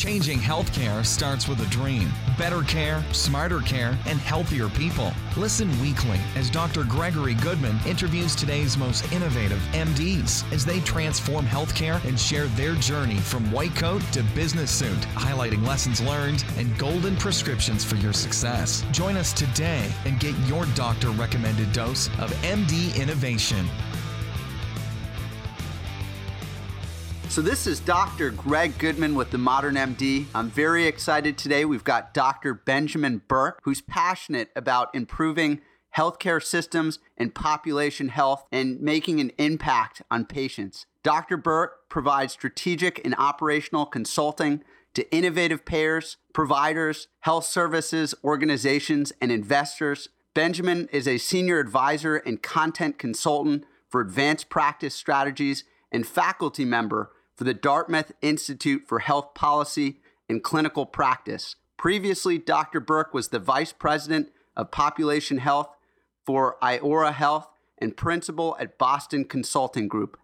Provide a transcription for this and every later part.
Changing healthcare starts with a dream. Better care, smarter care, and healthier people. Listen weekly as Dr. Gregory Goodman interviews today's most innovative MDs as they transform healthcare and share their journey from white coat to business suit, highlighting lessons learned and golden prescriptions for your success. Join us today and get your doctor recommended dose of MD innovation. So, this is Dr. Greg Goodman with the Modern MD. I'm very excited today. We've got Dr. Benjamin Berk, who's passionate about improving healthcare systems and population health and making an impact on patients. Dr. Berk provides strategic and operational consulting to innovative payers, providers, health services, organizations, and investors. Benjamin is a senior advisor and content consultant for advanced practice strategies and faculty member for the Dartmouth Institute for Health Policy and Clinical Practice. Previously, Dr. Berk was the Vice President of Population Health for Iora Health and Principal at Boston Consulting Group.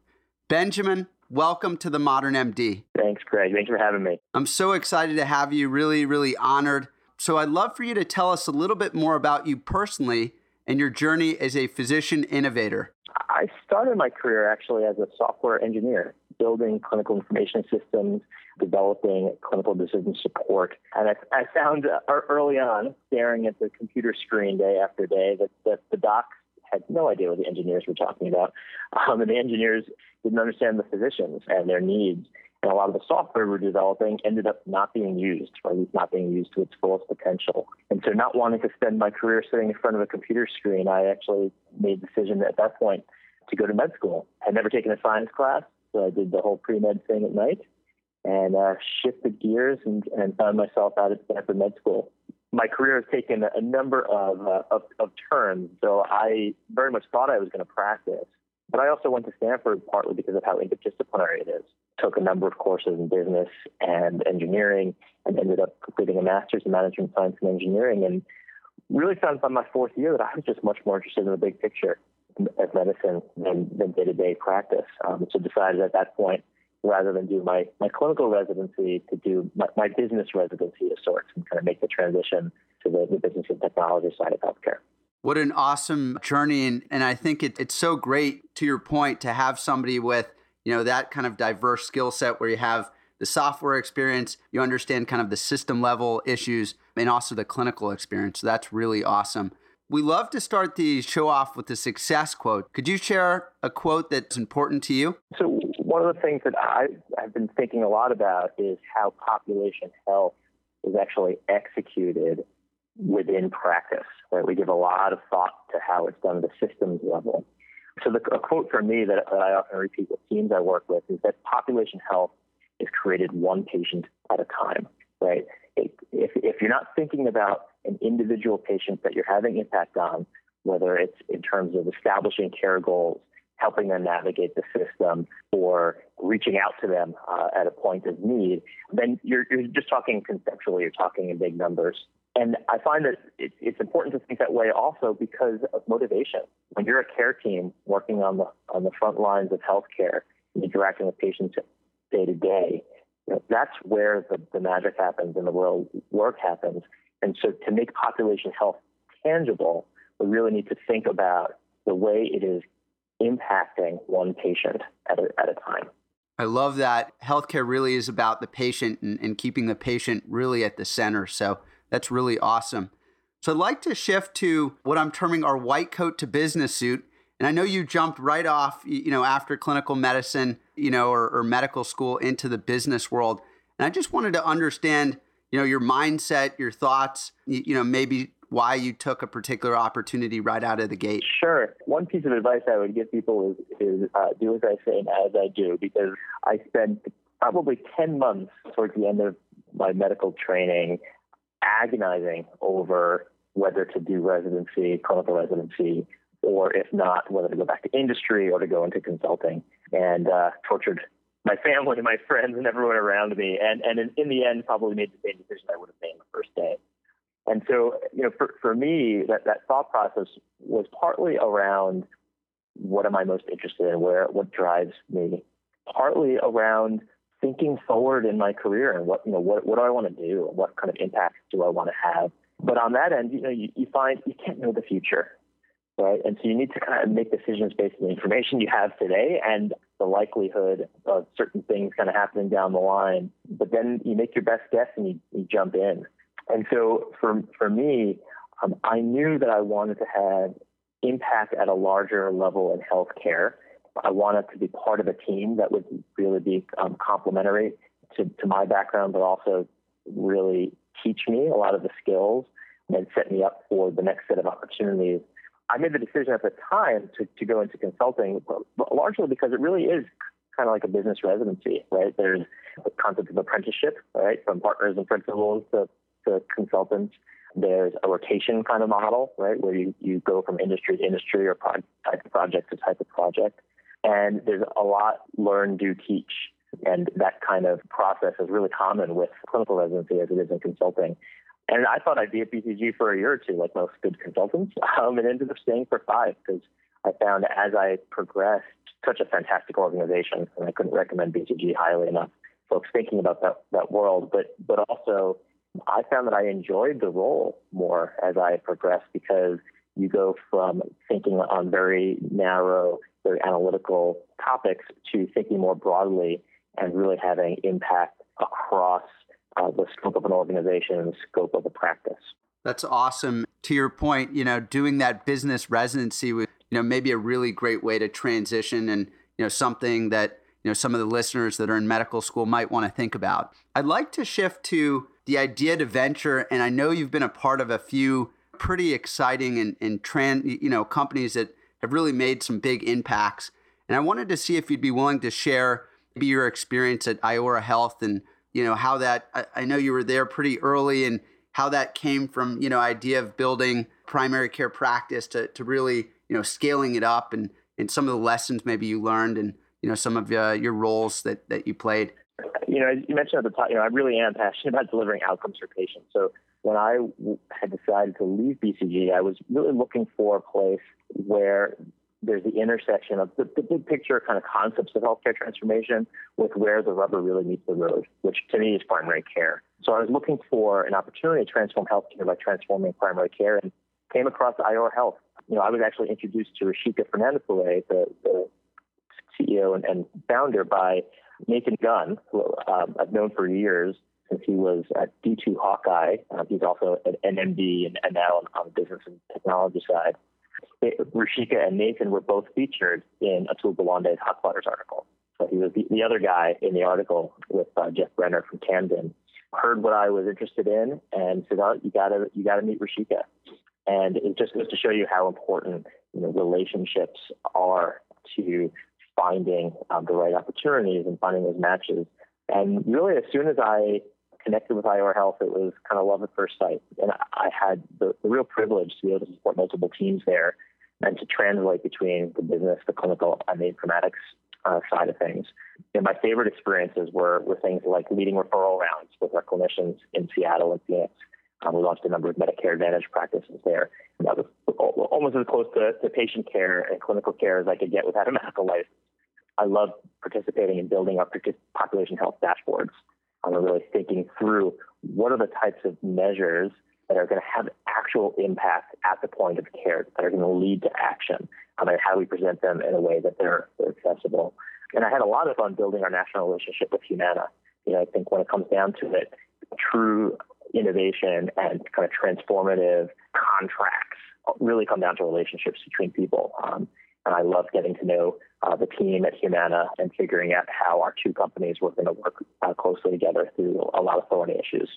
Benjamin, welcome to the Modern MD. Thanks, Craig. Thanks for having me. I'm so excited to have you, really, really honored. So, I'd love for you to tell us a little bit more about you personally and your journey as a physician innovator. I started my career actually as a software engineer building clinical information systems, developing clinical decision support. And I, I found uh, early on, staring at the computer screen day after day, that, that the docs had no idea what the engineers were talking about. Um, and the engineers didn't understand the physicians and their needs. And a lot of the software we're developing ended up not being used, or at least not being used to its fullest potential. And so, not wanting to spend my career sitting in front of a computer screen, I actually made the decision at that point to go to med school. I'd never taken a science class, so I did the whole pre med thing at night and uh, shifted gears and, and found myself out at Stanford Med School. My career has taken a number of, uh, of, of turns, so I very much thought I was going to practice. But I also went to Stanford partly because of how interdisciplinary it is. Took a number of courses in business and engineering and ended up completing a master's in management science and engineering and really found by my fourth year that I was just much more interested in the big picture of medicine than, than day-to-day practice. Um, so decided at that point, rather than do my, my clinical residency, to do my, my business residency of sorts and kind of make the transition to the, the business and technology side of healthcare. What an awesome journey. And, and I think it, it's so great, to your point, to have somebody with, you know, that kind of diverse skill set where you have the software experience, you understand kind of the system level issues, and also the clinical experience. So that's really awesome. We love to start the show off with a success quote. Could you share a quote that's important to you? So, one of the things that I, have been thinking a lot about is how population health is actually executed within practice. Right? We give a lot of thought to how it's done at the systems level. So, the, a quote from me that, that I often repeat with teams I work with is that population health is created one patient at a time. Right? If, if you're not thinking about an individual patient that you're having impact on, whether it's in terms of establishing care goals, helping them navigate the system, or reaching out to them uh, at a point of need, then you're, you're, just talking conceptually, you're talking in big numbers. And I find that it, it's important to think that way also because of motivation. When you're a care team working on the on the front lines of healthcare, interacting with patients day to day, that's where the, the magic happens and the real work happens. And so to make population health tangible, we really need to think about the way it is impacting one patient at a, at a time. I love that. Healthcare really is about the patient and, and keeping the patient really at the center. So that's really awesome. So I'd like to shift to what I'm terming our white coat to business suit. And I know you jumped right off, you know, after clinical medicine, you know, or, or medical school into the business world. And I just wanted to understand you know your mindset your thoughts you, know maybe why you took a particular opportunity right out of the gate. Sure. One piece of advice i would give people is, is uh, do as i say and as i do because i spent probably 10 months towards the end of my medical training agonizing over whether to do residency clinical residency or if not whether to go back to industry or to go into consulting and uh, tortured my family, my friends, and everyone around me. And and in, in the end, probably made the same decision I would have made the first day. And so, you know, for, for me, that, that thought process was partly around what am I most interested in, where what drives me, partly around thinking forward in my career and what you know what what do I want to do and what kind of impact do I want to have. But on that end, you know, you, you find you can't know the future, right? And so you need to kind of make decisions based on the information you have today and the likelihood of certain things kind of happening down the line. But then you make your best guess and you, you jump in. And so for for me, um, I knew that I wanted to have impact at a larger level in healthcare. I wanted to be part of a team that would really be um, complementary to, to my background, but also really teach me a lot of the skills and set me up for the next set of opportunities. I made the decision at the time to, to go into consulting, largely because it really is kind of like a business residency, right? There's the concept of apprenticeship, right, from partners and principals to, to consultants. There's a rotation kind of model, right, where you, you go from industry to industry or pro- type of project to type of project. And there's a lot learn, do, teach. And that kind of process is really common with clinical residency as it is in consulting. And I thought I'd be at BCG for a year or two, like most good consultants, um, and ended up staying for five because I found as I progressed, such a fantastic organization, and I couldn't recommend BCG highly enough. Folks thinking about that that world, but but also I found that I enjoyed the role more as I progressed because you go from thinking on very narrow, very analytical topics to thinking more broadly and really having impact across uh, the scope of an organization and the scope of a practice. That's awesome. To your point, you know, doing that business residency was, you know, maybe a really great way to transition and, you know, something that, you know, some of the listeners that are in medical school might want to think about. I'd like to shift to the idea to venture, and I know you've been a part of a few pretty exciting and, and trans, you know, companies that have really made some big impacts. And I wanted to see if you'd be willing to share maybe your experience at Iora Health and you know how that I, I know you were there pretty early and how that came from you know idea of building primary care practice to, to really you know scaling it up and and some of the lessons maybe you learned and you know some of uh, your roles that that you played you know, you mentioned at the top, you know, I really am passionate about delivering outcomes for patients. So when I had decided to leave BCG, I was really looking for a place where there's the intersection of the, the, big picture kind of concepts of healthcare transformation with where the rubber really meets the road, which to me is primary care. So I was looking for an opportunity to transform healthcare by transforming primary care and came across Iora Health. You know, I was actually introduced to Rushika Fernandez the, the CEO and, and founder, by Nathan Gunn, who um, I've known for years since he was at D2 Hawkeye. Uh, he's also an and, and now on, on, the business and technology side. Rushika and Nathan were both featured in Atul Gawande's Hot Spotters article. So he was the, the other guy in the article with uh, Jeff Brenner from Camden. Heard what I was interested in and said, "Oh, you gotta, you gotta meet Rushika." And it just goes to show you how important you know relationships are to finding um, the right opportunities and finding those matches. And really, as soon as I connected with Iora Health, it was kind of love at first sight. And I had the, the real privilege to be able to support multiple teams there and to translate between the business, the clinical, and the informatics uh, side of things. And my favorite experiences were, were things like leading referral rounds with our clinicians in Seattle and Phoenix. Um, we launched a number of Medicare Advantage practices there. And that was almost as close to, to patient care and clinical care as I could get without a medical license. I love participating in building our population health dashboards. I'm really thinking through what are the types of measures that are going to have actual impact at the point of care that are going to lead to action, um, and how do we present them in a way that they're, they're accessible. And I had a lot of fun building our national relationship with Humana. You know, I think when it comes down to it, true innovation and kind of transformative contracts really come down to relationships between people. Um, and I love getting to know uh, the team at Humana and figuring out how our two companies were going to work uh, closely together through a lot of thorny issues.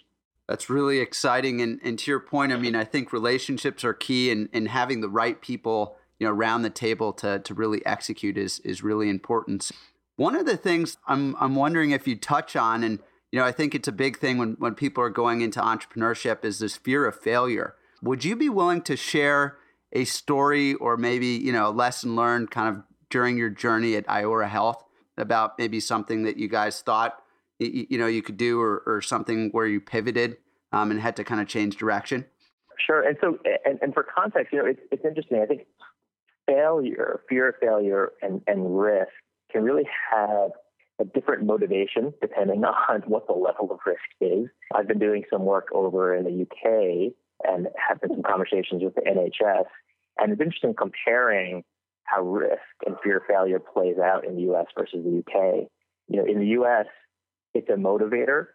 That's really exciting. And, and to your point, I mean, I think relationships are key and, and having the right people, you know, around the table to, to really execute is, is really important. One of the things I'm, I'm wondering if you touch on, and, you know, I think it's a big thing when, when people are going into entrepreneurship is this fear of failure. Would you be willing to share a story or maybe, you know, a lesson learned kind of during your journey at Iora Health about maybe something that you guys thought you, know you could do or, or something where you pivoted um, and had to kind of change direction? Sure. And so, and, and for context, you know, it's, it's interesting. I think failure, fear of failure, and, and risk can really have a different motivation depending on what the level of risk is. I've been doing some work over in the UK and been some conversations with the NHS, and it's interesting comparing how risk and fear of failure plays out in the US versus the UK. You know, in the US, it's a motivator,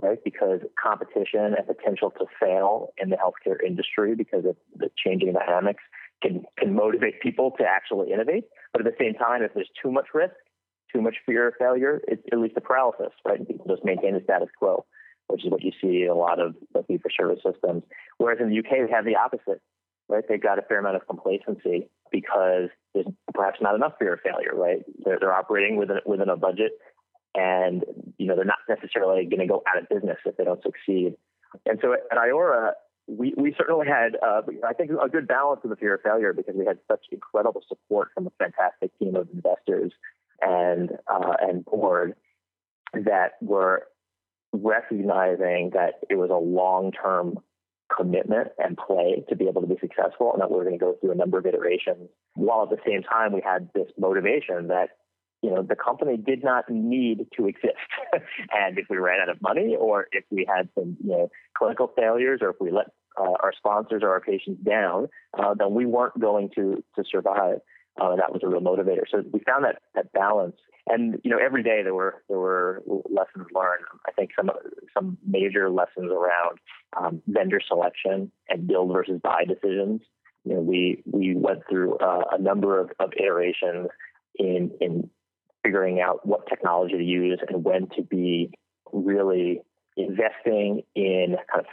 right? Because competition and potential to fail in the healthcare industry because of the changing dynamics can, can motivate people to actually innovate. But at the same time, if there's too much risk, too much fear of failure, it, it leads to paralysis, right? And people just maintain the status quo, which is what you see in a lot of the fee for service systems. Whereas in the UK, they have the opposite, right? They've got a fair amount of complacency because there's perhaps not enough fear of failure, right? They're, they're operating within, within a budget and, you know, they're not necessarily going to go out of business if they don't succeed. And so at Iora, we, we certainly had, uh, I think, a good balance of the fear of failure because we had such incredible support from a fantastic team of investors and uh, and board that were recognizing that it was a long term commitment and play to be able to be successful and that we are going to go through a number of iterations while at the same time we had this motivation that you know the company did not need to exist and if we ran out of money or if we had some you know clinical failures or if we let uh, our sponsors or our patients down uh, then we weren't going to to survive uh, that was a real motivator. So we found that that balance, and you know, every day there were there were lessons learned. I think some some major lessons around um, vendor selection and build versus buy decisions. You know, we we went through uh, a number of, of iterations in in figuring out what technology to use and when to be really investing in kind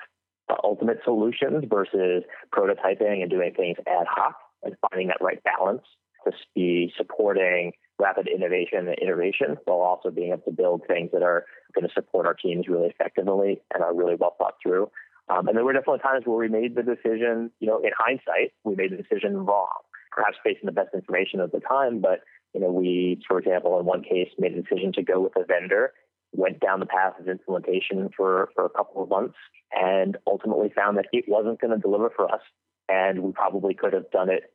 of ultimate solutions versus prototyping and doing things ad hoc and finding that right balance to be supporting rapid innovation and iteration while also being able to build things that are going to support our teams really effectively and are really well thought through. Um, and there were definitely times where we made the decision, you know, in hindsight, we made the decision wrong, perhaps based on the best information at the time. But, you know, we, for example, in one case, made a decision to go with a vendor, went down the path of implementation for, for a couple of months, and ultimately found that it wasn't going to deliver for us. And we probably could have done it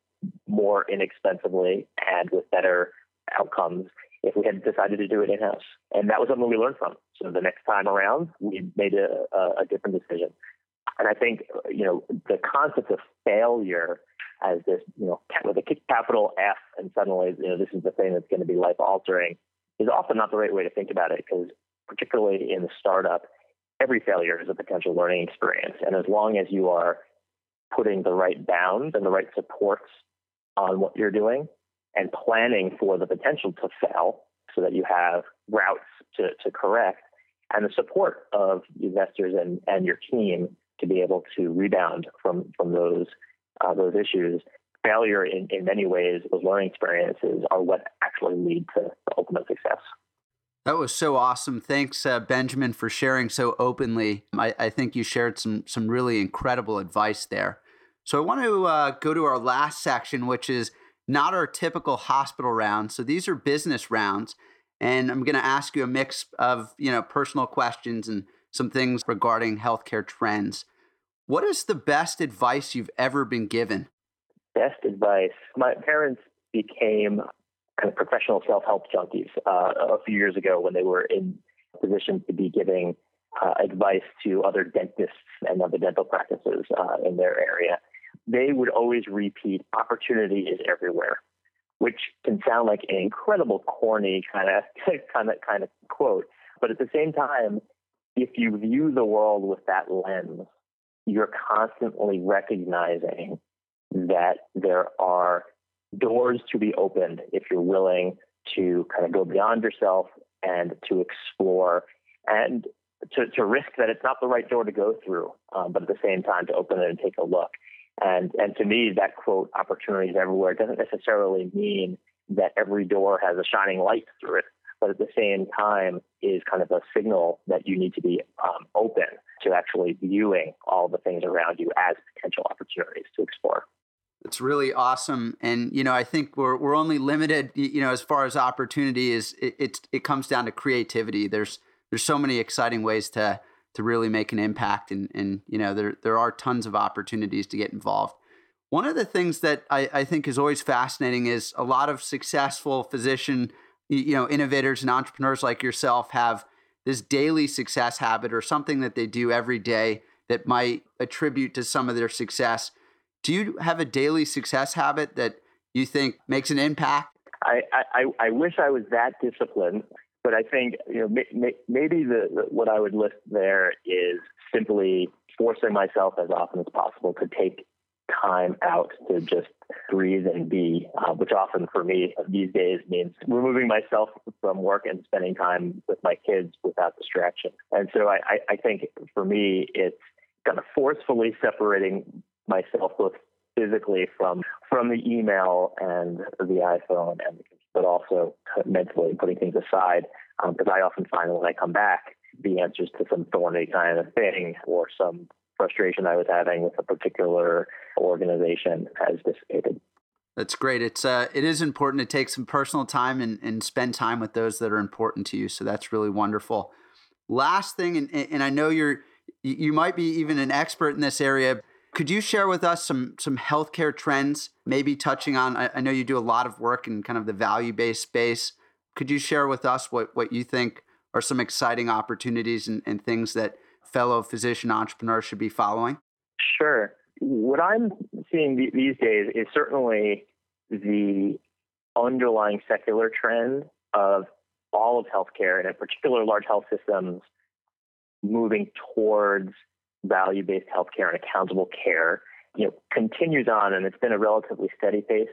more inexpensively and with better outcomes if we had decided to do it in house. And that was something we learned from. So the next time around, we made a, a, a different decision. And I think, you know, the concept of failure as this, you know, with a capital F and suddenly, you know, this is the thing that's going to be life altering is often not the right way to think about it because particularly in the startup, every failure is a potential learning experience. And as long as you are putting the right bounds and the right supports on what you're doing and planning for the potential to fail so that you have routes to, to correct and the support of investors and, and your team to be able to rebound from, from those, uh, those issues. Failure in, in many ways, those learning experiences are what actually lead to the ultimate success. That was so awesome. Thanks, uh, Benjamin, for sharing so openly. I, I think you shared some some really incredible advice there. So I want to uh, go to our last section, which is not our typical hospital round. So these are business rounds, and I'm going to ask you a mix of you know personal questions and some things regarding healthcare trends. What is the best advice you've ever been given? Best advice. My parents became kind of professional self-help junkies uh, a few years ago when they were in position to be giving uh, advice to other dentists and other dental practices uh, in their area they would always repeat opportunity is everywhere, which can sound like an incredible corny kind of kind of kind of quote. But at the same time, if you view the world with that lens, you're constantly recognizing that there are doors to be opened if you're willing to kind of go beyond yourself and to explore and to, to risk that it's not the right door to go through, um, but at the same time to open it and take a look. And and to me, that quote "opportunities everywhere" doesn't necessarily mean that every door has a shining light through it, but at the same time is kind of a signal that you need to be um, open to actually viewing all the things around you as potential opportunities to explore. It's really awesome, and you know I think we're we're only limited, you know, as far as opportunity is. It it, it comes down to creativity. There's there's so many exciting ways to to really make an impact and and you know there there are tons of opportunities to get involved one of the things that I, I think is always fascinating is a lot of successful physician you know, innovators and entrepreneurs like yourself have this daily success habit or something that they do every day that might attribute to some of their success. Do you have a daily success habit that you think makes an impact? I, I, I wish I was that disciplined, but I think you know may, may, maybe the, the what I would list there is simply forcing myself as often as possible to take time out to just breathe and be, uh, which often for me these days means removing myself from work and spending time with my kids without distraction. And so I, I, I think for me, it's kind of forcefully separating myself both physically from from the email and the iPhone, and but also mentally putting things aside because um, I often find when I come back, the answers to some thorny kind of thing or some frustration I was having with a particular organization has dissipated. That's great. It's uh, it is important to take some personal time and, and spend time with those that are important to you. So that's really wonderful. Last thing, and, and I know you're you might be even an expert in this area. Could you share with us some some healthcare trends, maybe touching on? I, I know you do a lot of work in kind of the value based space. Could you share with us what what you think are some exciting opportunities and, and things that fellow physician entrepreneurs should be following? Sure. What I'm seeing these days is certainly the underlying secular trend of all of healthcare and in particular large health systems moving towards value-based healthcare and accountable care you know continues on and it's been a relatively steady pace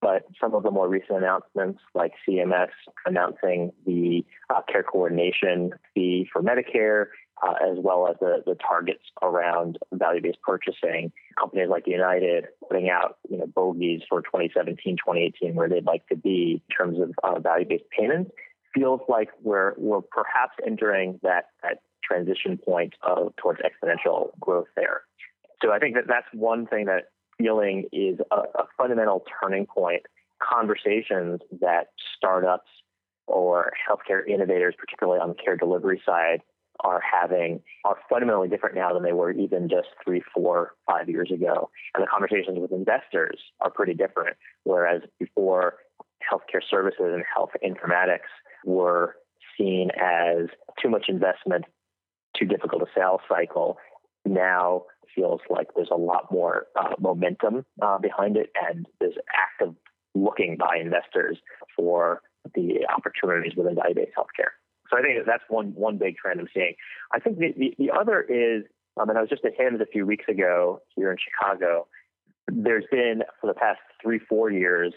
but some of the more recent announcements, like CMS announcing the uh, care coordination fee for Medicare, uh, as well as the, the targets around value-based purchasing, companies like United putting out you know bogeys for 2017, 2018, where they'd like to be in terms of uh, value-based payments, feels like we're we're perhaps entering that that transition point of towards exponential growth there. So I think that that's one thing that feeling is a, a fundamental turning point. Conversations that startups or healthcare innovators, particularly on the care delivery side, are having are fundamentally different now than they were even just three, four, five years ago. And the conversations with investors are pretty different. Whereas before, healthcare services and health informatics were seen as too much investment, too difficult a sales cycle. Now feels like there's a lot more uh, momentum uh, behind it, and there's active looking by investors for the opportunities within value-based healthcare. So I think that's one one big trend I'm seeing. I think the, the, the other is, um, and I was just at HIMSS a few weeks ago here in Chicago. There's been for the past three four years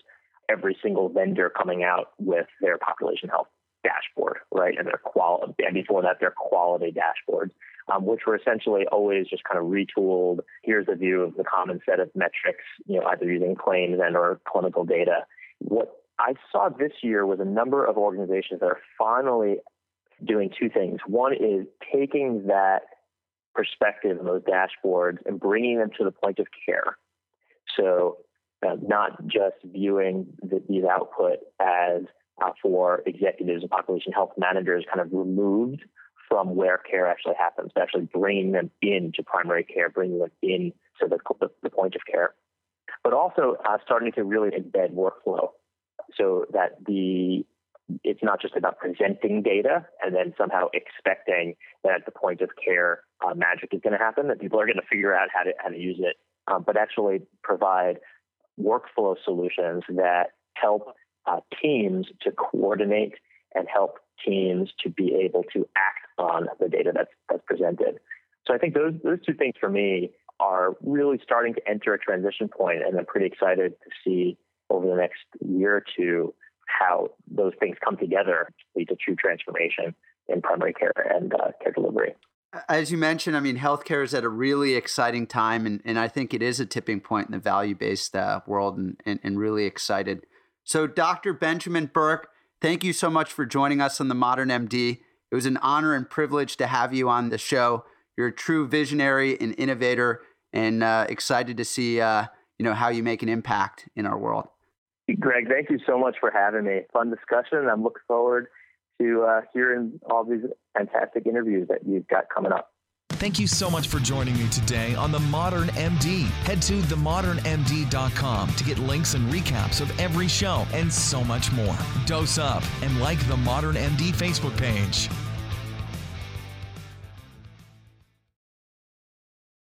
every single vendor coming out with their population health dashboard, right, and their quality, and before that their quality dashboards um, which were essentially always just kind of retooled. Here's a view of the common set of metrics, you know, either using claims and or clinical data. What I saw this year was a number of organizations that are finally doing two things. One is taking that perspective and those dashboards and bringing them to the point of care. So, uh, not just viewing the, these output as uh, for executives and population health managers kind of removed from where care actually happens, but actually bringing them into primary care, bringing them in to the, the, the point of care, but also uh, starting to really embed workflow so that the it's not just about presenting data and then somehow expecting that at the point of care uh, magic is going to happen, that people are going to figure out how to how to use it, um, but actually provide workflow solutions that help uh, teams to coordinate and help teams to be able to act on the data that's, that's presented. So I think those, those two things for me are really starting to enter a transition point, and I'm pretty excited to see over the next year or two how those things come together to lead to true transformation in primary care and uh, care delivery. As you mentioned, I mean, healthcare is at a really exciting time, and, and I think it is a tipping point in the value based uh, world, and, and, and really excited. So, Dr. Benjamin Berk, Thank you so much for joining us on the Modern MD. It was an honor and privilege to have you on the show. You're a true visionary and innovator, and uh, excited to see uh, you know how you make an impact in our world. Greg, thank you so much for having me. Fun discussion. I'm looking forward to uh, hearing all these fantastic interviews that you've got coming up. Thank you so much for joining me today on The Modern MD. Head to themodernmd.com to get links and recaps of every show and so much more. Dose up and like the Modern MD Facebook page.